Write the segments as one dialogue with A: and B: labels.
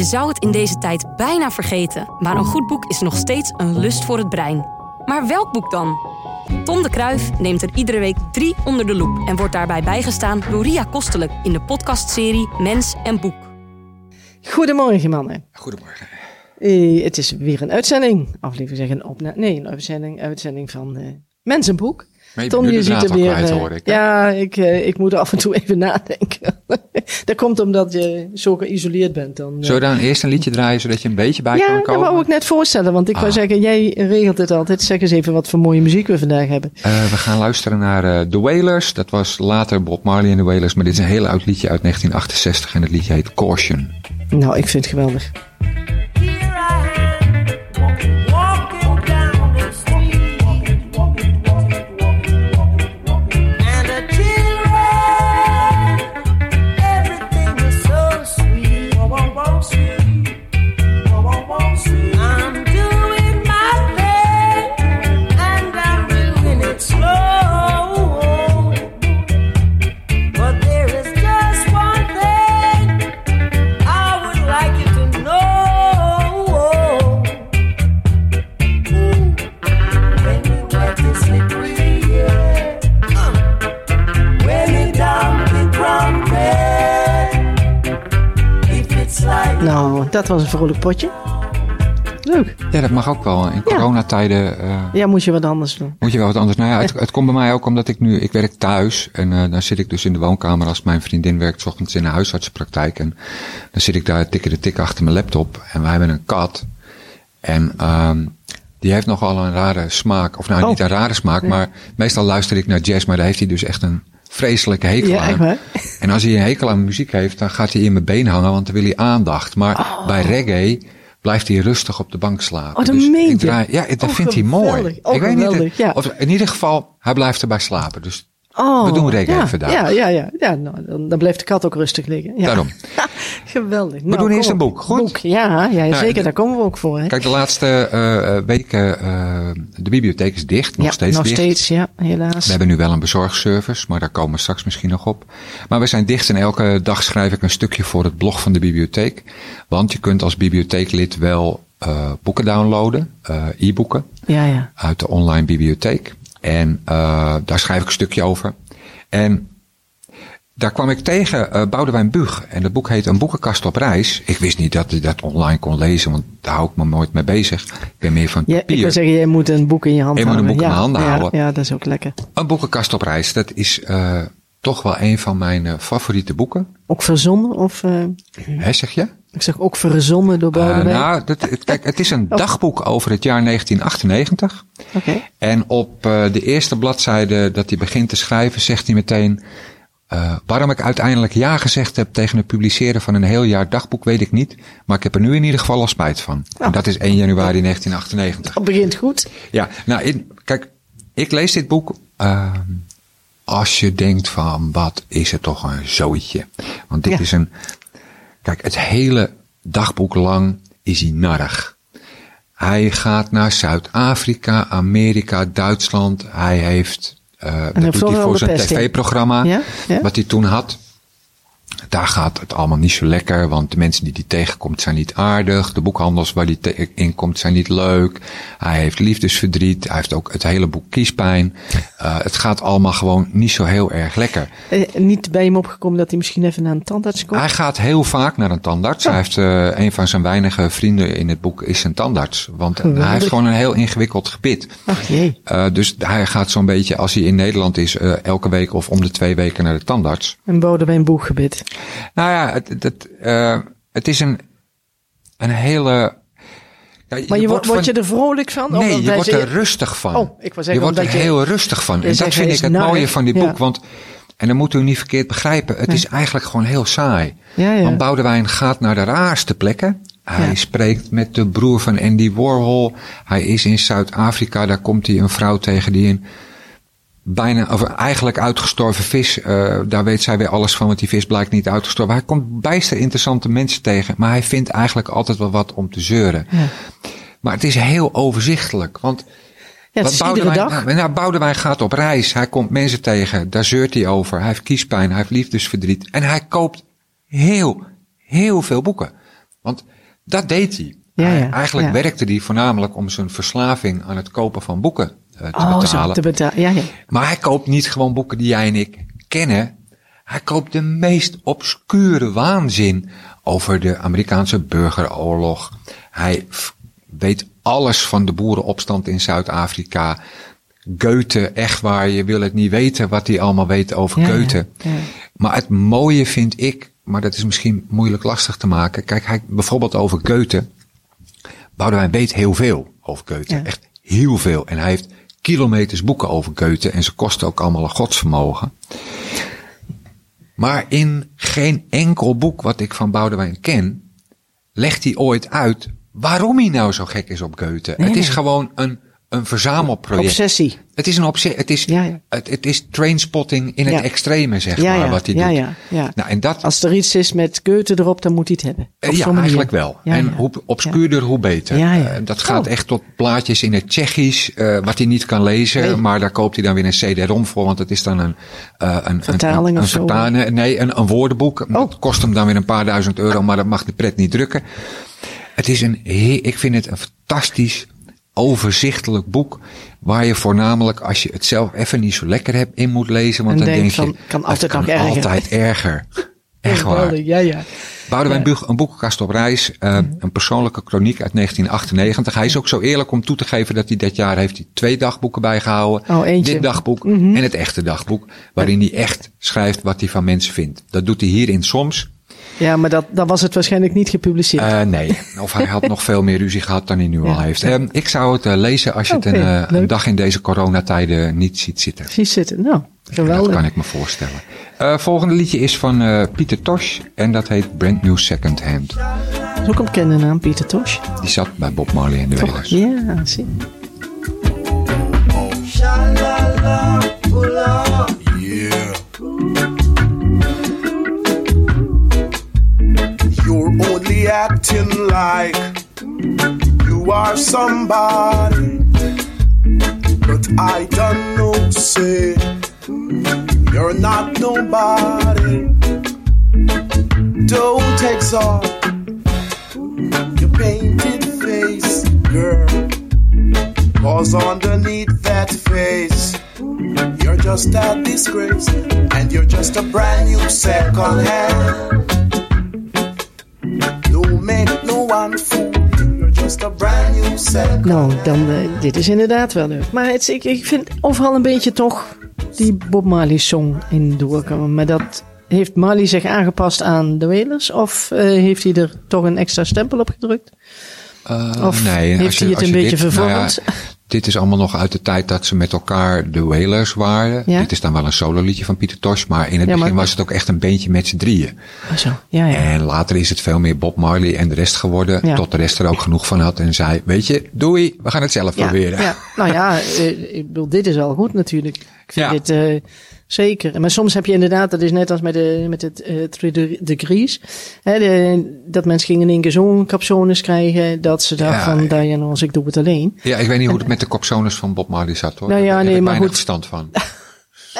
A: Je zou het in deze tijd bijna vergeten, maar een goed boek is nog steeds een lust voor het brein. Maar welk boek dan? Tom de Kruif neemt er iedere week drie onder de loep en wordt daarbij bijgestaan door Ria Kostelijk in de podcastserie Mens en Boek.
B: Goedemorgen mannen.
C: Goedemorgen.
B: Eh, het is weer een uitzending, of liever zeggen opna nee, een uitzending, uitzending van eh Mens en Boek.
C: Maar je
B: Tom, je ziet er weer.
C: kwijt,
B: eh,
C: hoor ik.
B: ja, ik, eh, ik moet er af en toe even nadenken. dat komt omdat je zo geïsoleerd bent. Dan, eh.
C: We dan eerst een liedje draaien, zodat je een beetje bij
B: ja,
C: kan
B: dat
C: komen?
B: wou ik net voorstellen, want ik wou
C: Ah.
B: zeggen, jij regelt het altijd. Zeg eens even wat voor mooie muziek we vandaag hebben.
C: We gaan luisteren naar The Wailers. Dat was later Bob Marley en The Wailers. Maar dit is een heel oud liedje uit 1968 en het liedje heet Caution.
B: Nou, ik vind het geweldig. Dat was een vrolijk potje. Leuk.
C: Ja, dat mag ook wel. In coronatijden eh,
B: Ja, moet je wat anders doen.
C: moet je wel wat anders. Nou ja, het, het komt bij mij ook omdat ik nu, ik werk thuis. En eh, dan zit ik dus in de woonkamer als mijn vriendin werkt 's ochtends in de huisartsenpraktijk. En dan zit ik daar tikken de tik achter mijn laptop. En wij hebben een kat. En ehm die heeft nogal een rare smaak. Of nou,
B: Oh.
C: niet een rare smaak, maar meestal luister ik naar jazz. Maar daar heeft hij dus echt een vreselijke hekel
B: Ja,
C: aan. En als hij een hekel aan muziek heeft, dan gaat hij in mijn been hangen, want dan wil hij aandacht. Maar bij reggae blijft hij rustig op de bank slapen.
B: Oh, dat meen
C: ik
B: je?
C: draai, ja, dat
B: Oh,
C: vindt hij mooi.
B: Oh,
C: ik weet niet,
B: ja.
C: of in ieder geval, hij blijft erbij slapen. Dus
B: Oh,
C: We doen reggae
B: ja,
C: vandaag.
B: Ja, ja, ja. ja nou, dan, dan blijft de kat ook rustig liggen. Ja.
C: Daarom.
B: Geweldig. Nou,
C: doen eerst een boek, goed?
B: Boek, ja, ja
C: Nou,
B: zeker. Daar komen we ook voor. Hè?
C: kijk, de laatste eh, eh, weken, eh, de bibliotheek is dicht, nog
B: ja,
C: steeds
B: nog
C: dicht.
B: steeds, ja, helaas.
C: We hebben nu wel een bezorgservice, maar daar komen we straks misschien nog op. Maar we zijn dicht en elke dag schrijf ik een stukje voor het blog van de bibliotheek. Want je kunt als bibliotheeklid wel boeken downloaden, e-boeken.
B: Ja, ja.
C: uit de online bibliotheek. En uh, daar schrijf ik een stukje over. En daar kwam ik tegen uh, Boudewijn Bug. En het boek heet Een boekenkast op reis. Ik wist niet dat je dat online kon lezen, want daar hou ik me nooit mee bezig. Ik ben meer van
B: ja
C: papier.
B: ik wil zeggen, jij moet een boek in je hand
C: Je moet een boek in
B: ja,
C: handen
B: ja,
C: houden.
B: Ja, dat is ook lekker.
C: Een boekenkast op reis, dat is uh, toch wel een van mijn favoriete boeken.
B: Ook verzonnen of...
C: Hè, zeg je?
B: Ik zeg ook verzonnen door Boudewijn.
C: Uh, nou, dat, kijk, het is een
B: Oh.
C: dagboek over het jaar 1998.
B: Oké. Okay.
C: En op uh, de eerste bladzijde dat hij begint te schrijven, zegt hij meteen... Uh, waarom ik uiteindelijk ja gezegd heb tegen het publiceren van een heel jaar dagboek, weet ik niet. Maar ik heb er nu in ieder geval al spijt van. Oh. En dat is 1 januari 1998.
B: Dat begint goed.
C: Ja, nou, in, kijk, ik lees dit boek uh, als je denkt van, wat is het toch een zooitje. Want dit ja. is een, kijk, het hele dagboek lang is hij narrig. Hij gaat naar Zuid-Afrika, Amerika, Duitsland. Hij heeft uh, dat doet hij voor zijn tv-programma,
B: ja? Ja?
C: wat hij toen had. Daar gaat het allemaal niet zo lekker, want de mensen die hij tegenkomt zijn niet aardig. De boekhandels waar hij in komt zijn niet leuk. Hij heeft liefdesverdriet. Hij heeft ook het hele boek kiespijn. Uh, het gaat allemaal gewoon niet zo heel erg lekker.
B: Eh, niet bij hem opgekomen dat hij misschien even naar een tandarts komt?
C: Hij gaat heel vaak naar een tandarts. Oh. Hij heeft uh, een van zijn weinige vrienden in het boek is een tandarts. Want Geweldig. hij heeft gewoon een heel ingewikkeld gebit.
B: Ach jee.
C: Uh, dus hij gaat zo'n beetje, als hij in Nederland is, uh, elke week of om de twee weken naar de tandarts.
B: Een boeggebit.
C: Nou ja, het, het, uh, het is een, een hele.
B: Ja, maar je, wordt, word je er vrolijk van?
C: Nee, je wordt er rustig van.
B: Oh, ik was
C: je wordt er heel rustig van. En dat vind ik het mooie van dit boek. Ja. Want, en dan moeten we niet verkeerd begrijpen, het nee. is eigenlijk gewoon heel saai.
B: Ja, ja.
C: Want Boudewijn gaat naar de raarste plekken. Hij spreekt met de broer van Andy Warhol. Hij is in Zuid-Afrika, daar komt hij een vrouw tegen die een bijna, of eigenlijk uitgestorven vis. Uh, daar weet zij weer alles van, want die vis blijkt niet uitgestorven. Hij komt bijster interessante mensen tegen, maar hij vindt eigenlijk altijd wel wat om te zeuren. Ja. Maar het is heel overzichtelijk, want.
B: Ja, wat Boudewijn, dag.
C: Nou, nou, Boudewijn gaat op reis, hij komt mensen tegen, daar zeurt hij over. Hij heeft kiespijn, hij heeft liefdesverdriet. En hij koopt heel, heel veel boeken. Want dat deed hij.
B: Ja,
C: Hij- Eigenlijk werkte hij voornamelijk om zijn verslaving aan het kopen van boeken eh, te
B: Oh, zo
C: betalen.
B: te betalen. Ja, ja.
C: Maar hij koopt niet gewoon boeken die jij en ik kennen. Hij koopt de meest obscure waanzin over de Amerikaanse burgeroorlog. Hij weet alles van de boerenopstand in Zuid-Afrika. Goethe, echt waar, je wil het niet weten wat hij allemaal weet over
B: Ja, ja,
C: Goethe.
B: ja.
C: Maar het mooie vind ik, maar dat is misschien moeilijk lastig te maken. Kijk, hij, bijvoorbeeld over Goethe. Boudewijn weet heel veel over Goethe.
B: Ja.
C: Echt heel veel. En hij heeft kilometers boeken over Goethe. En ze kosten ook allemaal een godsvermogen. Maar in geen enkel boek wat ik van Boudewijn ken, legt hij ooit uit waarom hij nou zo gek is op Goethe.
B: Nee,
C: het is
B: nee.
C: gewoon een, een verzamelproject.
B: Obsessie.
C: Het is een obsessie. Het is,
B: Ja, ja.
C: Het, het is trainspotting in het extreme, zeg maar,
B: ja,
C: wat hij
B: ja,
C: doet.
B: ja, ja.
C: Nou, en dat,
B: Als er iets is met Goethe erop, dan moet hij het hebben.
C: Eh, ja,
B: manier.
C: eigenlijk wel.
B: Ja,
C: en hoe obscuurder, hoe beter.
B: Ja, ja.
C: Eh, dat gaat
B: Oh.
C: echt tot plaatjes in het Tsjechisch, eh, wat hij niet kan lezen.
B: Nee.
C: Maar daar koopt hij dan weer een CD-ROM voor, want het is dan een, eh, een,
B: Vertaling
C: een, een,
B: of zo?
C: nee, een, een woordenboek.
B: Oh.
C: Dat kost hem dan weer een paar duizend euro, maar dat mag de pret niet drukken. Het is een, ik vind het een fantastisch, overzichtelijk boek. Waar je voornamelijk, als je het zelf even niet zo lekker hebt, in moet lezen. Want
B: En
C: dan denk
B: van,
C: je,
B: kan
C: het
B: altijd
C: kan
B: erger.
C: altijd erger. Echt waar.
B: Ja, ja.
C: Boudewijn
B: Ja.
C: Buug, een boekenkast op reis. eh, een persoonlijke kroniek uit 1998. Hij is ook zo eerlijk om toe te geven dat hij dit jaar heeft hij twee dagboeken bijgehouden.
B: Oh, eentje.
C: Dit dagboek
B: Mhm.
C: en het echte dagboek. Waarin hij echt schrijft wat hij van mensen vindt. Dat doet hij hierin soms.
B: Ja, maar dat, dan was het waarschijnlijk niet gepubliceerd.
C: Eh, nee, of hij had nog veel meer ruzie gehad dan hij nu al heeft. Eh, ik zou het eh, lezen als je het
B: Oké,
C: een, eh, een dag in deze coronatijden niet ziet zitten.
B: Zie zitten. Nou, geweldig.
C: Dat kan ik me voorstellen. Volgende liedje is van Pieter Tosh. En dat heet Brand New Second Hand.
B: Dat is ook een bekende naam, Pieter Tosh.
C: Die zat bij Bob Marley en de
B: Toch?
C: Wailers.
B: Ja, zie.
D: Somebody. But I don't know, say, you're not nobody. Don't exalt your painted face, girl. Cause underneath that face, you're just a disgrace, and you're just a brand new second hand. Don't make no one
B: Nou, dan, eh, dit is inderdaad wel leuk. Maar het, ik, ik vind overal een beetje toch die Bob Marley song in doorkomen. Maar dat, heeft Marley zich aangepast aan de Wailers? Of eh, heeft hij er toch een extra stempel op gedrukt?
C: Eh,
B: Of
C: nee,
B: heeft hij het een
C: je
B: beetje
C: dit- nou
B: vervormd?
C: ja, dit is allemaal nog uit de tijd dat ze met elkaar de Wailers waren.
B: Ja.
C: Dit is dan wel een solo liedje van Pieter Tosh. Maar in het
B: Ja,
C: begin was het ook echt een beentje met z'n drieën.
B: Oh, zo. Ja, ja.
C: En later is het veel meer Bob Marley en de rest geworden.
B: Ja.
C: Tot de rest er ook genoeg van had. En zei, weet je, doei, we gaan het zelf proberen.
B: ja. Nou ja, eh, ik bedoel, dit is al goed natuurlijk. Ik vind dit eh, zeker. Maar soms heb je inderdaad, dat is net als met, de, met het eh Three Degrees. Hè, de, dat mensen gingen in één keer zo'n capsones krijgen. Dat ze dachten
C: Ja.
B: van, Diana, als ik doe het alleen.
C: Ja, ik weet niet hoe het met de kopzones van Bob Marley zat hoor.
B: Nou ja,
C: Daar
B: nee, maar goed.
C: verstand van.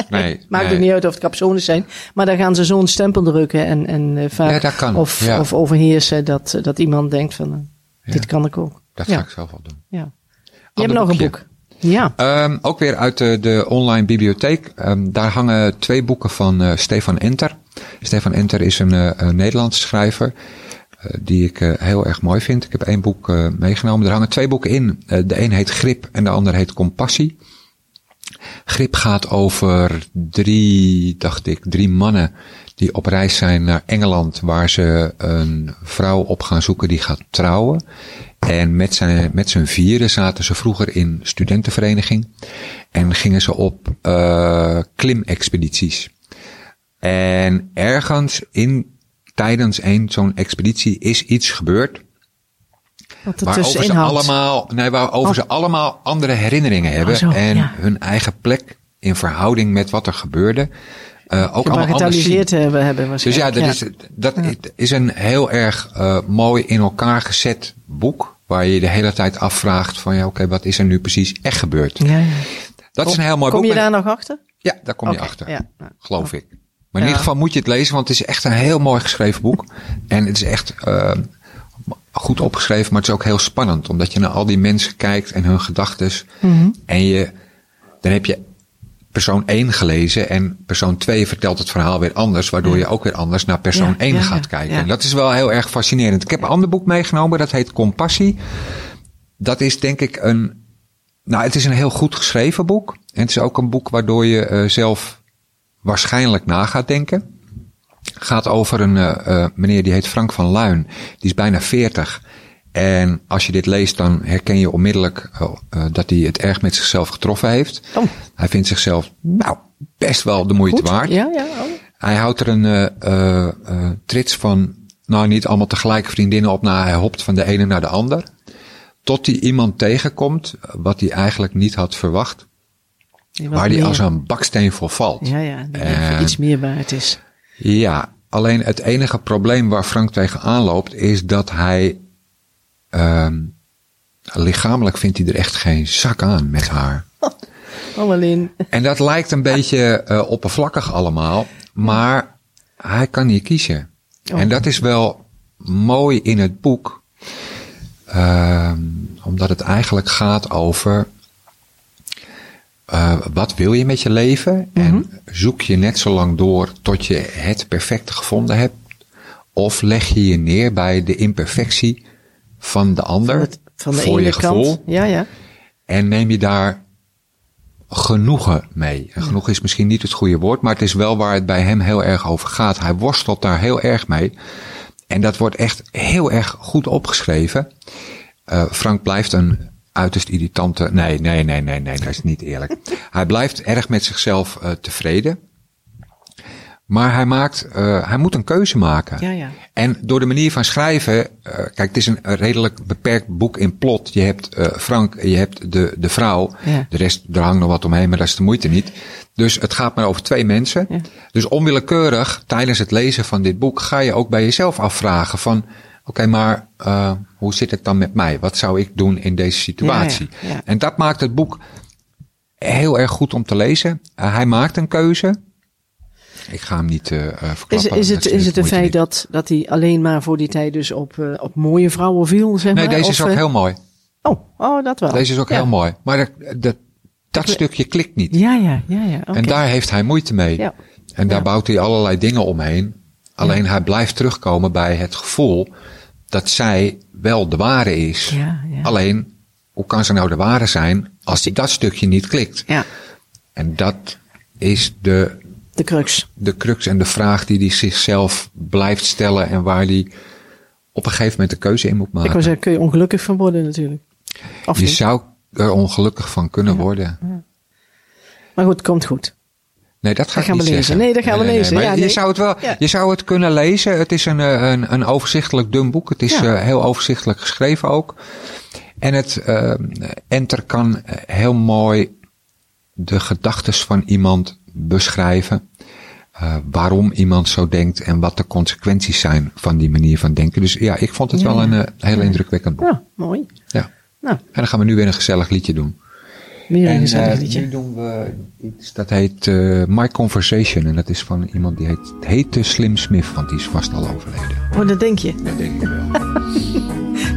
C: Nee,
B: Maakt
C: nee.
B: het niet uit of het capsones zijn. Maar dan gaan ze zo'n stempel drukken. En, en eh, vaak,
C: Ja, dat kan.
B: Of,
C: Ja.
B: of overheersen dat, dat iemand denkt van, eh, dit kan ik ook.
C: Dat ga ik zelf wel doen.
B: Ja. Je hebt nog een boek. Ja.
C: Ehm, ook weer uit de, de online bibliotheek. Ehm, daar hangen twee boeken van eh, Stefan Enter. Stefan Enter is een, eh, een Nederlandse schrijver. eh, die ik heel erg mooi vind. Ik heb één boek meegenomen. Er hangen twee boeken in. De een heet Grip en de ander heet Compassie. Grip gaat over drie, dacht ik, drie mannen die op reis zijn naar Engeland, waar ze een vrouw op gaan zoeken die gaat trouwen. En met zijn, met z'n vieren zaten ze vroeger in studentenvereniging en gingen ze op uh, klimexpedities. En ergens in, tijdens een zo'n expeditie is iets gebeurd
B: Wat er
C: waarover ze allemaal, nee, waarover
B: Oh.
C: ze allemaal andere herinneringen hebben.
B: Oh, zo,
C: en
B: ja.
C: hun eigen plek in verhouding met wat er gebeurde. Eh ook.
B: Gebagatelliseerd hebben, hebben
C: Dus ja,
B: waarschijnlijk.
C: dat, Is, dat is een heel erg uh, mooi in elkaar gezet boek. Waar je de hele tijd afvraagt van ja, oké, wat is er nu precies echt gebeurd?
B: Ja, ja.
C: Dat is een heel mooi
B: Kom
C: boek.
B: je
C: met-
B: daar nog achter?
C: Ja, daar kom je achter.
B: ja.
C: Geloof ik. Maar in ieder geval moet je het lezen, want het is echt een heel mooi geschreven boek. En het is echt, uh, goed opgeschreven, maar het is ook heel spannend. Omdat je naar al die mensen kijkt en hun gedachten. En je, dan heb je persoon 1 gelezen en persoon 2 vertelt het verhaal weer anders. Waardoor je ook weer anders naar persoon
B: Ja,
C: 1
B: ja,
C: gaat kijken. En dat is wel heel erg fascinerend. Ik heb een ander boek meegenomen, dat heet Compassie. Dat is denk ik een, nou het is een heel goed geschreven boek. En het is ook een boek waardoor je eh, zelf waarschijnlijk na gaat denken. Gaat over een eh, eh, meneer die heet Frank van Luin. Die is bijna 40. En als je dit leest, dan herken je onmiddellijk eh, eh, dat hij het erg met zichzelf getroffen heeft.
B: Oh.
C: Hij vindt zichzelf, nou, best wel de moeite
B: Goed.
C: waard.
B: Ja, ja. oh.
C: Hij houdt er een eh, eh, trits van, nou niet allemaal tegelijk vriendinnen op na. Hij hopt van de ene naar de ander. Tot hij iemand tegenkomt, wat hij eigenlijk niet had verwacht. Waar hij als een baksteen voor valt.
B: Ja, ja. Die
C: En-
B: iets meer waard is.
C: Ja, alleen het enige probleem waar Frank tegenaan loopt is dat hij ehm lichamelijk vindt hij er echt geen zak aan met haar. En dat lijkt een beetje eh, oppervlakkig allemaal, maar hij kan niet kiezen.
B: Oh.
C: En dat is wel mooi in het boek, ehm, omdat het eigenlijk gaat over eh, wat wil je met je leven en zoek je net zo lang door tot je het perfecte gevonden hebt, of leg je je neer bij de imperfectie van de ander
B: Het- Van de
C: voor
B: ene
C: je gevoel.
B: kant. Ja, ja.
C: En neem je daar genoegen mee. En genoegen is misschien niet het goede woord, maar het is wel waar het bij hem heel erg over gaat. Hij worstelt daar heel erg mee. En dat wordt echt heel erg goed opgeschreven. Eh, Frank blijft een uiterst irritante. Nee, nee, nee, nee, nee, dat is niet eerlijk. hij blijft erg met zichzelf eh, tevreden. Maar hij maakt, eh, hij moet een keuze maken.
B: Ja, ja.
C: En door de manier van schrijven, eh, kijk, het is een redelijk beperkt boek in plot. Je hebt eh, Frank, je hebt de, de vrouw.
B: Ja.
C: De rest, er hangt nog wat omheen, maar dat is de moeite niet. Dus het gaat maar over twee mensen.
B: Ja.
C: Dus onwillekeurig, tijdens het lezen van dit boek, ga je ook bij jezelf afvragen van, oké, maar hoe zit het dan met mij? Wat zou ik doen in deze situatie? En dat maakt het boek heel erg goed om te lezen. Hij maakt een keuze. Ik ga hem niet eh eh,
B: Is,
C: verklappen.
B: is, het, is het een feit
C: niet.
B: dat, dat hij alleen maar voor die tijd dus op, eh, op mooie vrouwen viel, zeg
C: Nee,
B: maar?
C: deze
B: Of,
C: is ook heel mooi.
B: Oh, oh, dat wel.
C: Deze is ook
B: Ja.
C: heel mooi. Maar dat, dat, dat stukje klikt niet.
B: Ja, ja, ja, ja.
C: En daar heeft hij moeite mee.
B: Ja.
C: En daar
B: Ja.
C: bouwt hij allerlei dingen omheen. Alleen hij blijft terugkomen bij het gevoel dat zij wel de ware is.
B: Ja, ja.
C: Alleen, hoe kan ze nou de ware zijn als dat stukje niet klikt?
B: Ja,
C: En dat is de,
B: de crux.
C: de crux en de vraag die hij zichzelf blijft stellen en waar hij op een gegeven moment de keuze in moet
B: Ik
C: maken.
B: wou zeggen, kun je ongelukkig van worden natuurlijk. Of
C: Je
B: niet?
C: zou er ongelukkig van kunnen worden.
B: Maar goed, het komt goed.
C: Nee, dat ga
B: Dat
C: ik
B: gaan
C: niet
B: we lezen.
C: zeggen.
B: Nee, dat gaan we lezen.
C: Maar
B: Ja,
C: je
B: nee.
C: zou het wel, je zou het kunnen lezen. Het is een, eh, een, een overzichtelijk dun boek. Het is eh, heel overzichtelijk geschreven ook. En het eh, enter kan heel mooi de gedachtes van iemand beschrijven. Eh, waarom iemand zo denkt en wat de consequenties zijn van die manier van denken. Dus ja, ik vond het
B: Ja,
C: wel een eh, heel indrukwekkend boek.
B: Ja, mooi.
C: Ja.
B: Nou,
C: En dan gaan we nu weer een gezellig liedje doen.
B: weer een
C: En
B: gezellig
C: eh,
B: liedje.
C: nu doen we iets dat heet eh, My Conversation. En dat is van iemand die heet, het heette Slim Smith, want die is vast al overleden.
B: Oh, dat denk je.
C: Dat denk ik wel.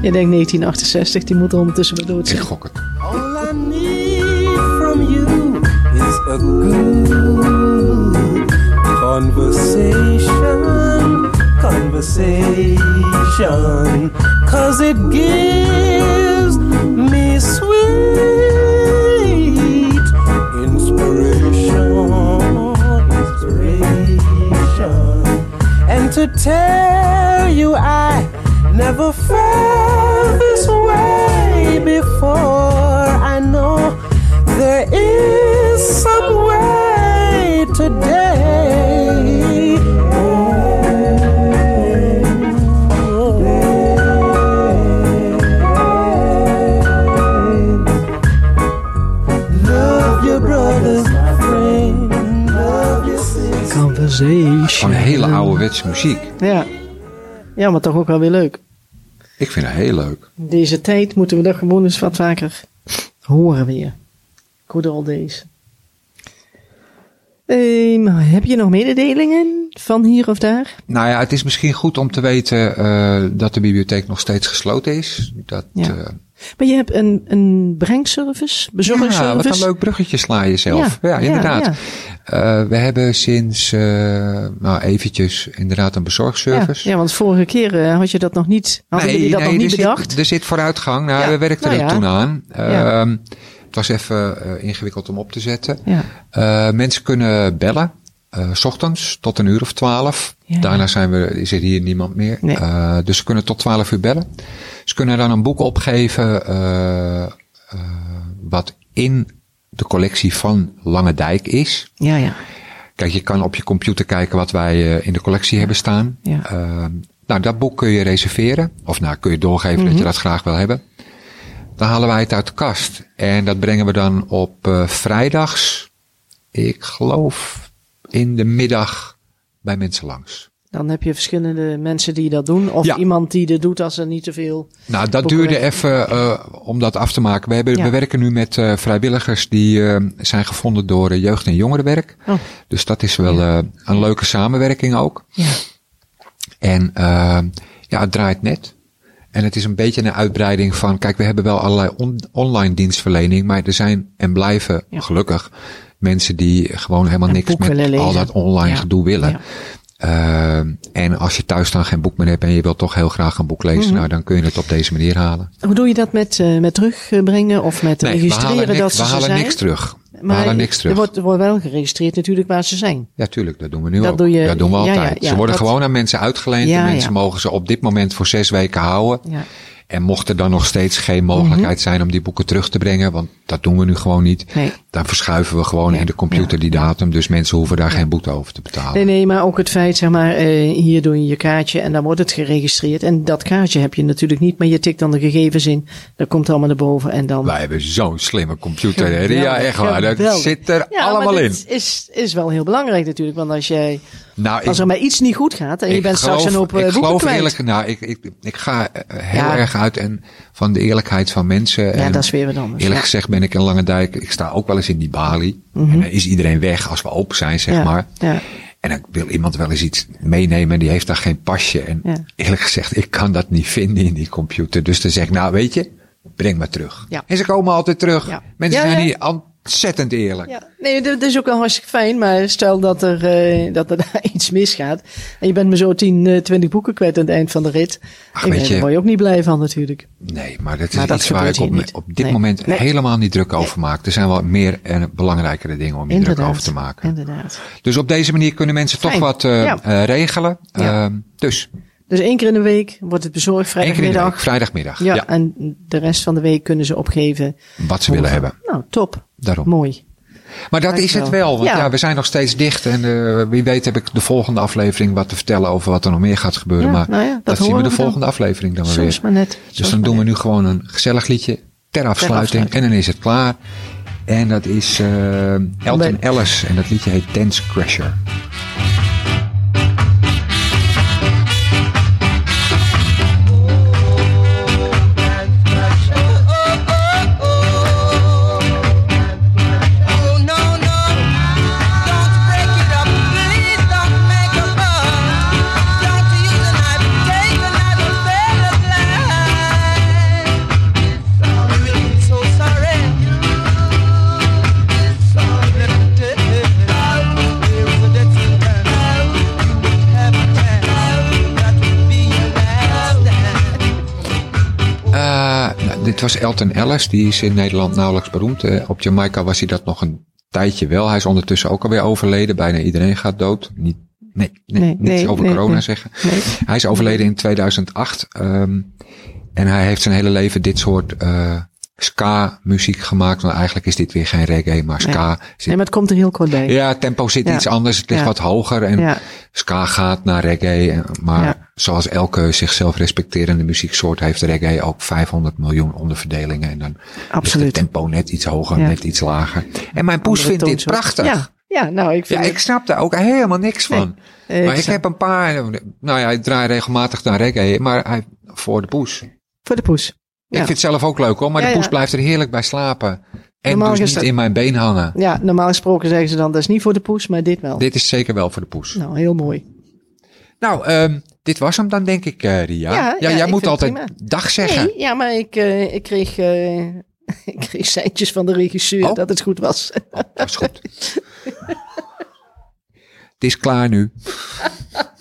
B: Je denkt 1968, die moet er ondertussen wel dood
C: ik
B: zijn.
C: gok het.
E: All I need from you is a good conversation. Conversation. Cause it gives me sweet inspiration. Inspiration. And to tell you, I never felt this way before. I know there is some way today.
C: Van hele ouderwetse muziek.
B: Ja. ja, maar toch ook wel weer leuk.
C: Ik vind het heel leuk.
B: Deze tijd moeten we dat gewoon eens wat vaker horen weer. Good old days. Ehm, heb je nog mededelingen van hier of daar?
C: Nou ja, het is misschien goed om te weten eh, dat de bibliotheek nog steeds gesloten is. Dat,
B: Ja.
C: eh,
B: Maar je hebt een, een brengservice, bezorgingsservice.
C: ja, wat een leuk bruggetje sla je zelf. Ja, inderdaad.
B: ja.
C: Eh, we hebben sinds, nou eventjes, inderdaad een bezorgservice.
B: Ja, want vorige keer had je dat nog niet. Hadden jullie dat nog
C: er
B: niet
C: zit-
B: bedacht?
C: er zit vooruitgang. Nou, we werkten
B: nou
C: er
B: ja.
C: toen aan. Het was even eh, ingewikkeld om op te zetten.
B: Ja.
C: Eh, mensen kunnen bellen. eh, s ochtends tot een uur of twaalf.
B: Ja.
C: Daarna zijn we, is er hier niemand meer.
B: Nee.
C: Dus ze kunnen tot twaalf uur bellen. Ze kunnen dan een boek opgeven wat in de collectie van Lange Dijk is.
B: Ja, ja.
C: Kijk, je kan op je computer kijken wat wij in de collectie hebben staan.
B: Ja.
C: Nou, dat boek kun je reserveren. Of nou, kun je doorgeven
B: Mhm.
C: dat je dat graag wil hebben. Dan halen wij het uit de kast. En dat brengen we dan op eh, vrijdags. Ik geloof in de middag bij mensen langs.
B: Dan heb je verschillende mensen die dat doen. Of
C: Ja.
B: iemand die dat doet als er niet te veel.
C: Nou, dat duurde
B: weg.
C: even eh, om dat af te maken. We, hebben,
B: Ja.
C: we werken nu met eh, vrijwilligers die zijn gevonden door jeugd- en jongerenwerk.
B: Oh.
C: Dus dat is wel een leuke samenwerking ook.
B: Ja.
C: En ja, het draait net. En het is een beetje een uitbreiding van, kijk, we hebben wel allerlei on- online dienstverlening, maar er zijn en blijven
B: Ja.
C: gelukkig mensen die gewoon helemaal niks met al dat online
B: Ja.
C: gedoe willen.
B: Ja.
C: Uh, en als je thuis dan geen boek meer hebt en je wilt toch heel graag een boek lezen,
B: Mhm.
C: nou dan kun je het op deze manier halen.
B: Hoe doe je dat met, eh, met terugbrengen of met
C: Nee, we
B: registreren
C: halen,
B: dat ze
C: we halen
B: zijn?
C: niks terug.
B: Maar
C: halen niks terug.
B: Er wordt, er wordt wel geregistreerd natuurlijk waar ze zijn.
C: Ja, tuurlijk, dat doen we nu
B: Dat
C: ook.
B: doe je-
C: dat doen we altijd.
B: ja, ja,
C: ze worden
B: dat-
C: gewoon aan mensen uitgeleend. De mensen mogen ze op dit moment voor zes weken houden. En mocht er dan nog steeds geen mogelijkheid zijn om die boeken terug te brengen, want dat doen we nu gewoon niet,
B: Mhm. Nee.
C: dan verschuiven we gewoon
B: Ja,
C: in de computer die datum. Dus mensen hoeven daar geen boete over te betalen.
B: Nee, nee, maar ook het feit, zeg maar, eh, hier doe je je kaartje en dan wordt het geregistreerd. En dat kaartje heb je natuurlijk niet, maar je tikt dan de gegevens in. Dat komt allemaal naar boven en dan...
C: Wij hebben zo'n slimme computer. hè? Ja, echt waar. Dat zit er
B: Ja,
C: allemaal
B: maar
C: in.
B: dat is, is wel heel belangrijk natuurlijk, want als jij,
C: Nou,
B: als er maar iets niet goed gaat en je bent straks
C: geloof-
B: een hoop eh,
C: Ik geloof
B: kwijt.
C: eerlijk, nou, ik, ik, ik ga eh, heel
B: Ja.
C: erg uit en van de eerlijkheid van mensen.
B: Ja,
C: en
B: dat is weer wat anders.
C: Eerlijk
B: Ja.
C: gezegd ben ik in Lange Dijk, ik sta ook wel eens in die balie. En dan is iedereen weg als we open zijn, zeg
B: Mhm. Ja,
C: maar.
B: ja.
C: En dan wil iemand wel eens iets meenemen en die heeft daar geen pasje. En eerlijk gezegd, ik kan dat niet vinden in die computer. Dus dan zeg ik, nou weet je, breng maar terug.
B: Ja.
C: En ze komen altijd terug.
B: Ja.
C: Mensen zijn
B: ja.
C: Ontzettend eerlijk.
B: Ja, nee, dat is ook wel hartstikke fijn. Maar stel dat er, eh, dat er daar iets misgaat. En je bent maar zo 10, eh, 20 boeken kwijt aan het eind van de rit.
C: Ach,
B: Ik Daar word je ook niet blij van natuurlijk.
C: Nee, maar dat is
B: Maar dat
C: iets waar ik op, dit
B: Nee.
C: moment
B: Nee.
C: helemaal niet druk over maak. Er zijn wel meer en belangrijkere dingen om je druk over te maken.
B: Inderdaad.
C: Dus op deze manier kunnen mensen toch wat eh,
B: Ja.
C: eh, regelen.
B: Ja.
C: Ehm, dus,
B: Dus één keer in de week wordt het bezorgd,
C: één keer in de week,
B: vrijdagmiddag.
C: vrijdagmiddag.
B: Ja,
C: Ja,
B: en de rest van de week kunnen ze opgeven.
C: wat ze willen hebben.
B: Nou, top.
C: Daarom.
B: Mooi.
C: Maar dat is het wel, want ja.
B: Ja.
C: we zijn nog steeds dicht. En eh, wie weet heb ik de volgende aflevering wat te vertellen over wat er nog meer gaat gebeuren.
B: Ja,
C: maar
B: nou ja, dat
C: dat, zien we de
B: we dan.
C: volgende aflevering dan weer.
B: maar net.
C: Dus dan doen we nu gewoon een gezellig liedje ter afsluiting.
B: afsluiting.
C: En dan is het klaar. En dat is eh, Elton Ellis. En dat liedje heet Dance Crasher.
F: Was
C: Elton Ellis. Die is in Nederland nauwelijks beroemd. Op Jamaica was hij dat nog een tijdje wel. Hij is ondertussen ook alweer overleden. Bijna iedereen gaat dood. Niet, nee, nee,
B: Nee,
C: niets
B: nee,
C: over
B: nee,
C: corona zeggen. Hij is overleden in 2008. ehm, en hij heeft zijn hele leven dit soort eh, ska-muziek gemaakt. Want eigenlijk is dit weer geen reggae, maar ska. zit-
B: Nee, maar het komt er heel kort bij.
C: ja, tempo zit
B: Ja.
C: iets anders. Het ligt
B: Ja.
C: wat hoger. En
B: Ja.
C: ska gaat naar reggae. Maar zoals elke zichzelf respecterende muzieksoort heeft reggae ook 500 miljoen onderverdelingen. En dan
B: Absoluut.
C: het tempo net iets hoger, net iets lager. En mijn poes vindt dit prachtig.
B: Ja, ja nou, ik vind
C: Ja,
B: het-
C: ik snap daar ook helemaal niks van.
B: Nee, eh,
C: maar
B: ik
C: ik
B: snap-
C: heb een paar, nou ja, ik draai regelmatig naar reggae, maar hij, voor de poes.
B: Voor de poes.
C: Ik vind het zelf ook leuk hoor, maar de poes blijft er heerlijk bij slapen. En
B: Normaal
C: dus niet in mijn been hangen.
B: Ja, normaal gesproken zeggen ze dan, dat is niet voor de poes, maar dit wel.
C: Dit is zeker wel voor de poes.
B: Nou, heel mooi.
C: Nou, ehm, dit was hem dan denk ik, eh, Ria.
B: Ja, ja,
C: jij moet altijd dag zeggen.
B: Nee, ja, maar ik, eh, ik kreeg... eh, ik kreeg seintjes van de regisseur
C: Oh.
B: dat het goed was.
C: Dat is goed. het is klaar nu.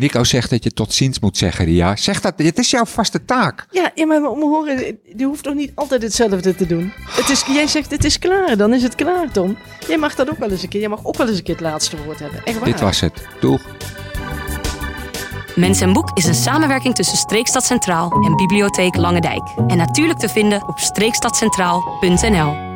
C: Nico zegt dat je tot ziens moet zeggen, Ria. Zeg dat, het is jouw vaste taak.
B: Ja, ja maar om horen, je hoeft toch niet altijd hetzelfde te doen. Het is, jij zegt het is klaar, dan is het klaar, Tom. Jij mag dat ook wel eens een keer. Jij mag ook wel eens een keer het laatste woord hebben. Echt waar.
C: Dit was het. Doeg.
A: Mens en Boek is een samenwerking tussen Streekstad Centraal en Bibliotheek Langendijk. En natuurlijk te vinden op streekstadcentraal.nl.